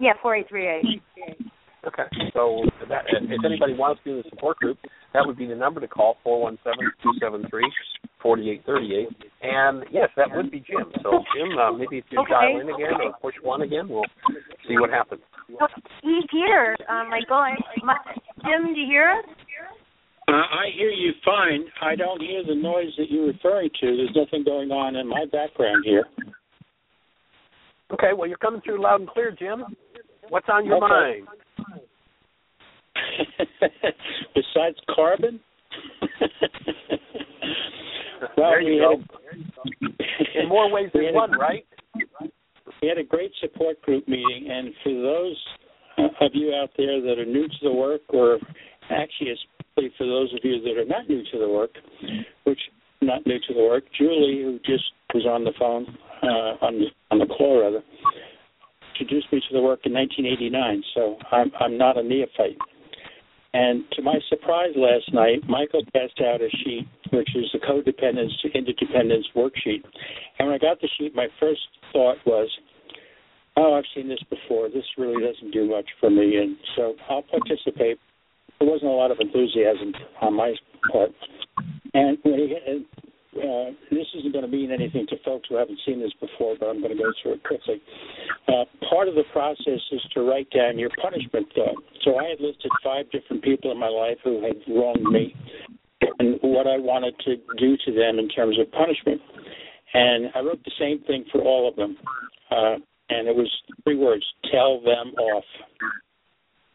[SPEAKER 4] Yeah, four eight three eight.
[SPEAKER 5] Okay. So that, if anybody wants to be in the support group, that would be the number to call, four one seven two seven three forty eight thirty eight. And yes, that would be Jim. So Jim, uh, maybe if you
[SPEAKER 4] Okay.
[SPEAKER 5] dial in again or push one again, we'll see what happens.
[SPEAKER 4] Oh, he's here, uh, Michael. I, my, Jim, do you hear us?
[SPEAKER 9] Uh, I hear you fine. I don't hear the noise that you're referring to. There's nothing going on in my background here.
[SPEAKER 5] Okay, well you're coming through loud and clear, Jim. What's on your
[SPEAKER 9] Okay.
[SPEAKER 5] mind?
[SPEAKER 9] Besides carbon? well,
[SPEAKER 5] there you
[SPEAKER 9] we
[SPEAKER 5] go.
[SPEAKER 9] had a,
[SPEAKER 5] In more ways than
[SPEAKER 9] had a-
[SPEAKER 5] one, right?
[SPEAKER 9] We had a great support group meeting, and for those of you out there that are new to the work, or actually especially for those of you that are not new to the work, which not new to the work, Julie, who just was on the phone uh, on the on the call rather, introduced me to the work in 1989. So I'm I'm not a neophyte. And to my surprise last night, Michael passed out a sheet, which is the codependence to interdependence worksheet. And when I got the sheet, my first thought was, oh, I've seen this before. This really doesn't do much for me. And so I'll participate. There wasn't a lot of enthusiasm on my part. And and, uh, this isn't going to mean anything to folks who haven't seen this before, but I'm going to go through it quickly. Uh, part of the process is to write down your punishment thought. So I had listed five different people in my life who had wronged me and what I wanted to do to them in terms of punishment. And I wrote the same thing for all of them. Uh, and it was three words tell them off.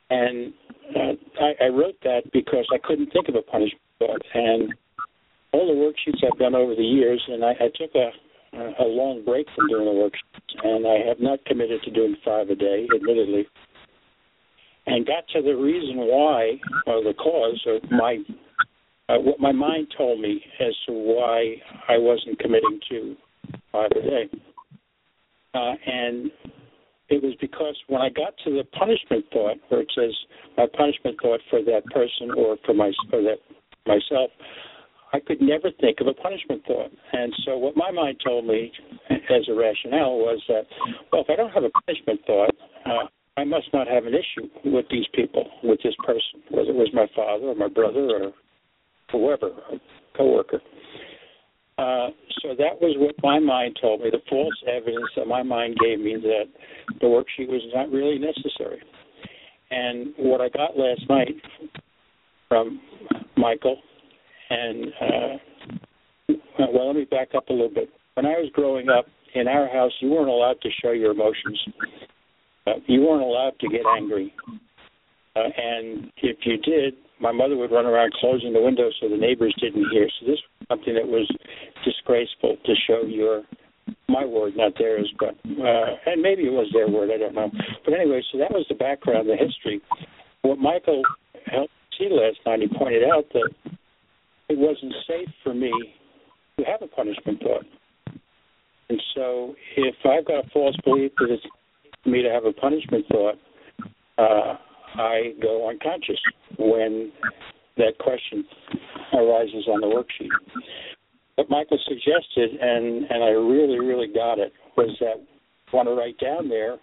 [SPEAKER 9] And uh, I, I wrote that because I couldn't think of a punishment. And all the worksheets I've done over the years, and I, I took a a long break from doing the worksheets, and I have not committed to doing five a day, admittedly. And got to the reason why, or the cause, or my uh, what my mind told me as to why I wasn't committing to five a day. Uh, and it was because when I got to the punishment thought, where it says my punishment thought for that person or for my or that myself, I could never think of a punishment thought. And so what my mind told me as a rationale was that, well, if I don't have a punishment thought, uh, I must not have an issue with these people, with this person, whether it was my father or my brother or whoever, a coworker. Uh, so that was what my mind told me, the false evidence that my mind gave me that the worksheet was not really necessary. And what I got last night from Michael, and uh, well, let me back up a little bit. When I was growing up in our house, you weren't allowed to show your emotions. Uh, you weren't allowed to get angry. Uh, and if you did, my mother would run around closing the window so the neighbors didn't hear. So this was something that was disgraceful to show your my word, not theirs, but uh, and maybe it was their word, I don't know. But anyway, so that was the background, the history. What Michael helped see last night, he pointed out that it wasn't safe for me to have a punishment thought. And so if I've got a false belief that it's for me to have a punishment thought, uh, I go unconscious when that question arises on the worksheet. What Michael suggested, and, and I really, really got it, was that I want to write down there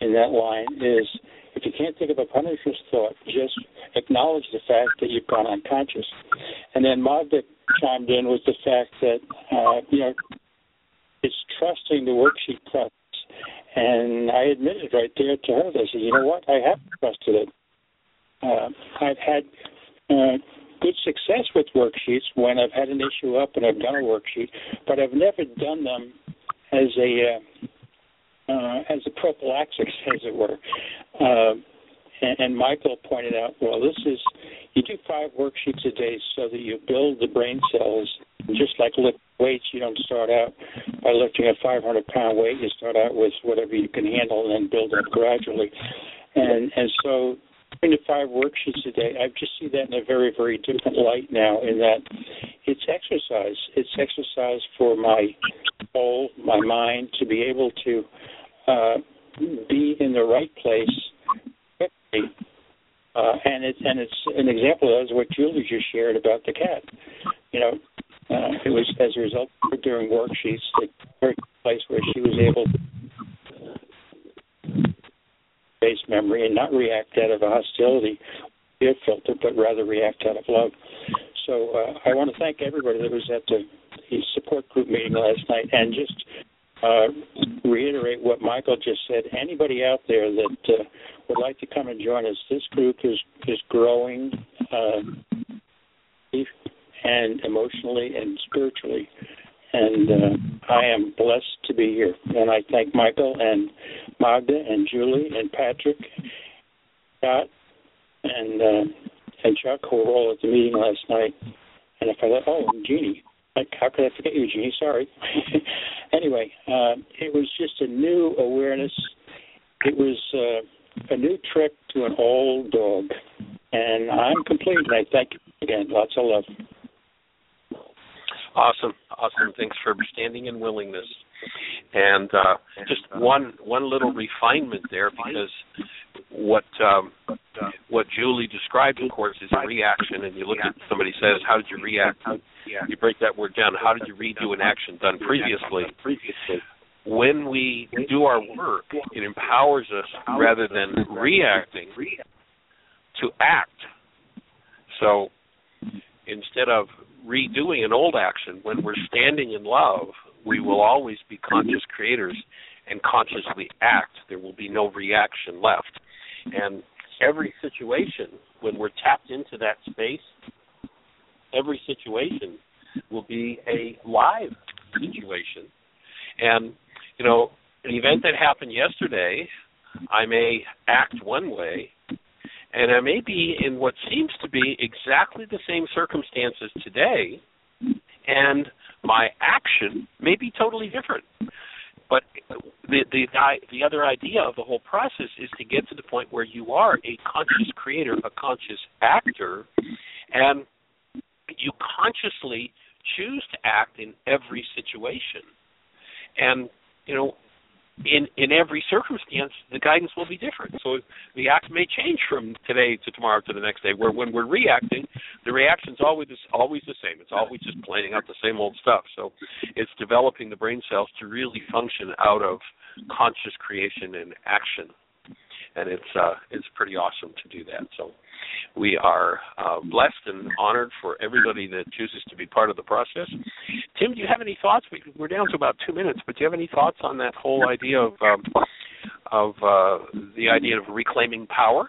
[SPEAKER 9] in that line is if you can't think of a punishment thought, just acknowledge the fact that you've gone unconscious. And then Magda chimed in with the fact that, uh, you know, it's trusting the worksheet process. And I admitted right there to her, I said, you know what, I have trusted it. Uh, I've had uh, good success with worksheets when I've had an issue up and I've done a worksheet, but I've never done them as a uh, uh, as a prophylaxis, as it were. Uh, and, and Michael pointed out, well, this is you do five worksheets a day so that you build the brain cells. Just like lift weights, you don't start out by lifting a 500 pound weight. You start out with whatever you can handle and then build up gradually. And and so the five worksheets a day, I just see that in a very, very different light now. In that it's exercise. It's exercise for my soul, my mind, to be able to uh, be in the right place quickly. Uh, and it's and it's an example of that is what Julie just shared about the cat. You know, uh, it was as a result of doing worksheets her place where she was able to memory and not react out of a hostility fear filter, but rather react out of love. so uh, I want to thank everybody that was at the, the support group meeting last night, and just uh, reiterate what Michael just said. Anybody out there that uh, would like to come and join us, this group is is growing, uh, and emotionally and spiritually, and uh, I am blessed to be here. And I thank Michael and Magda and Julie and Patrick, Scott, and uh, and Chuck who were all at the meeting last night. And if I let oh, Jeanie, like how could I forget you, Jeanie? Sorry. anyway, uh, it was just a new awareness. It was uh, a new trick to an old dog, and I'm complete. And I thank you again. Lots of love.
[SPEAKER 5] Awesome, awesome. Thanks for standing and willingness. And uh, just one one little refinement there, because what um, what Julie described, of course, is a reaction. And you look at somebody says, "How did you react?" You break that word down. How did you redo an action done previously? Previously. When we do our work, it empowers us rather than reacting to act. So instead of redoing an old action, when we're standing in love, we will always be conscious creators and consciously act. There will be no reaction left. And every situation, when we're tapped into that space, every situation will be a live situation. And, you know, an event that happened yesterday, I may act one way, and I may be in what seems to be exactly the same circumstances today, and my action may be totally different. But the the the other idea of the whole process is to get to the point where you are a conscious creator, a conscious actor, and you consciously choose to act in every situation. And you know, in in every circumstance, the guidance will be different. So the act may change from today to tomorrow to the next day. Where when we're reacting, the reaction's always always the same. It's always just playing out the same old stuff. So it's developing the brain cells to really function out of conscious creation and action, and it's uh, it's pretty awesome to do that. So we are uh, blessed and honored for everybody that chooses to be part of the process. Tim, do you have any thoughts? We, we're down to about two minutes, but do you have any thoughts on that whole idea of um, of uh, the idea of reclaiming power?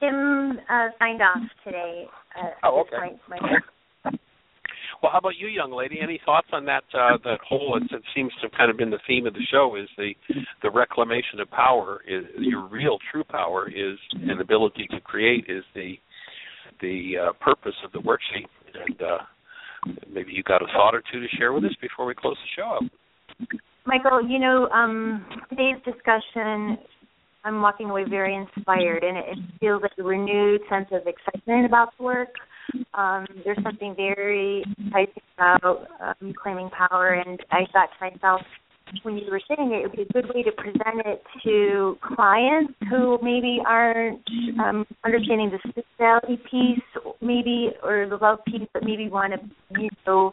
[SPEAKER 4] Tim uh, signed off today. Uh,
[SPEAKER 5] Oh,
[SPEAKER 4] at this
[SPEAKER 5] okay. Well, how about you, young lady? Any thoughts on that? Uh, that whole it, it seems to have kind of been the theme of the show is the the reclamation of power. Is your real true power is an ability to create is the the uh, purpose of the worksheet. And uh, maybe you got a thought or two to share with us before we close the show up.
[SPEAKER 4] Michael, you know, um, today's discussion, I'm walking away very inspired, and it, it feels like a renewed sense of excitement about the work. Um, there's something very exciting about um, claiming power, and I thought to myself, when you were saying it, it would be a good way to present it to clients who maybe aren't um, understanding the spirituality piece, maybe, or the love piece, but maybe want to, you know,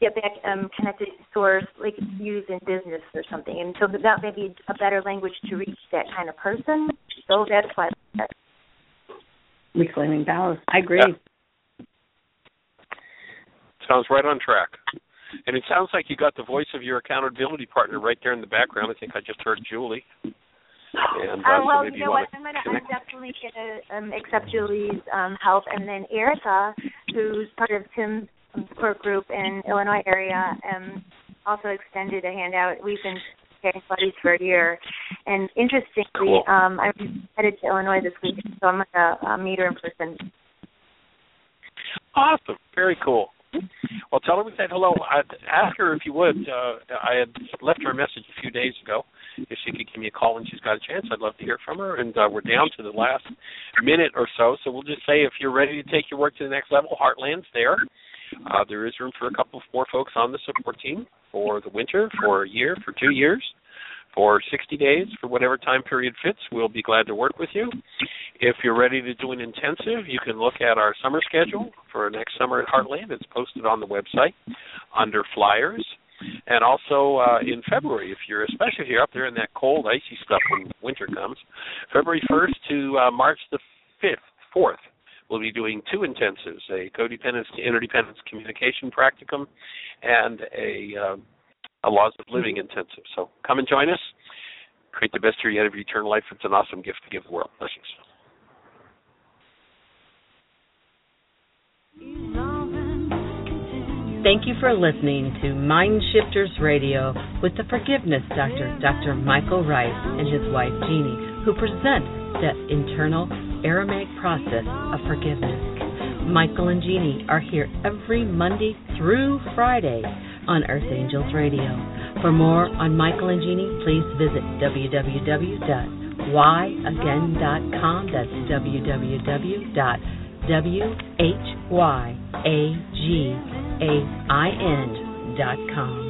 [SPEAKER 4] get back um, connected to source, like use in business or something. And so that may be a better language to reach that kind of person. So that's why.
[SPEAKER 8] Reclaiming power. I agree.
[SPEAKER 5] Yeah. Sounds right on track. And it sounds like you got the voice of your accountability partner right there in the background. I think I just heard Julie. And uh,
[SPEAKER 4] Uh, well,
[SPEAKER 5] so
[SPEAKER 4] you know
[SPEAKER 5] want
[SPEAKER 4] what? I'm gonna, I'm definitely gonna um, accept Julie's um, help, and then Erica, who's part of Tim's support group in Illinois area, um, also extended a handout. We've been getting buddies for a year, and interestingly,
[SPEAKER 5] Cool.
[SPEAKER 4] um, I'm headed to Illinois this week, so I'm gonna uh, meet her in person.
[SPEAKER 5] Awesome. Very cool. Well, tell her we said hello. I'd ask her if you would. Uh, I had left her a message a few days ago. If she could give me a call when she's got a chance, I'd love to hear from her. And uh, we're down to the last minute or so, so we'll just say if you're ready to take your work to the next level, Heartland's there. Uh, there is room for a couple more folks on the support team for the winter, for a year, for two years, for 60 days, for whatever time period fits. We'll be glad to work with you. If you're ready to do an intensive, you can look at our summer schedule for next summer at Heartland. It's posted on the website under flyers. And also uh, in February, if you're especially if you're up there in that cold, icy stuff when winter comes, February 1st to uh, March the 5th, 4th, we'll be doing two intensives: a codependence to interdependence communication practicum, and a um, a laws of living intensive. So come and join us. Create the best year yet of your eternal life. It's an awesome gift to give the world. Blessings.
[SPEAKER 3] Thank you for listening to Mind Shifters Radio with the Forgiveness Doctor, Dr. Michael Ryce, and his wife Jeanie, who present the internal Aramaic process of forgiveness. Michael and Jeanie are here every Monday through Friday on Earth Angels Radio. For more on Michael and Jeanie, please visit www.whyagain.com. That's www.whyagain.com.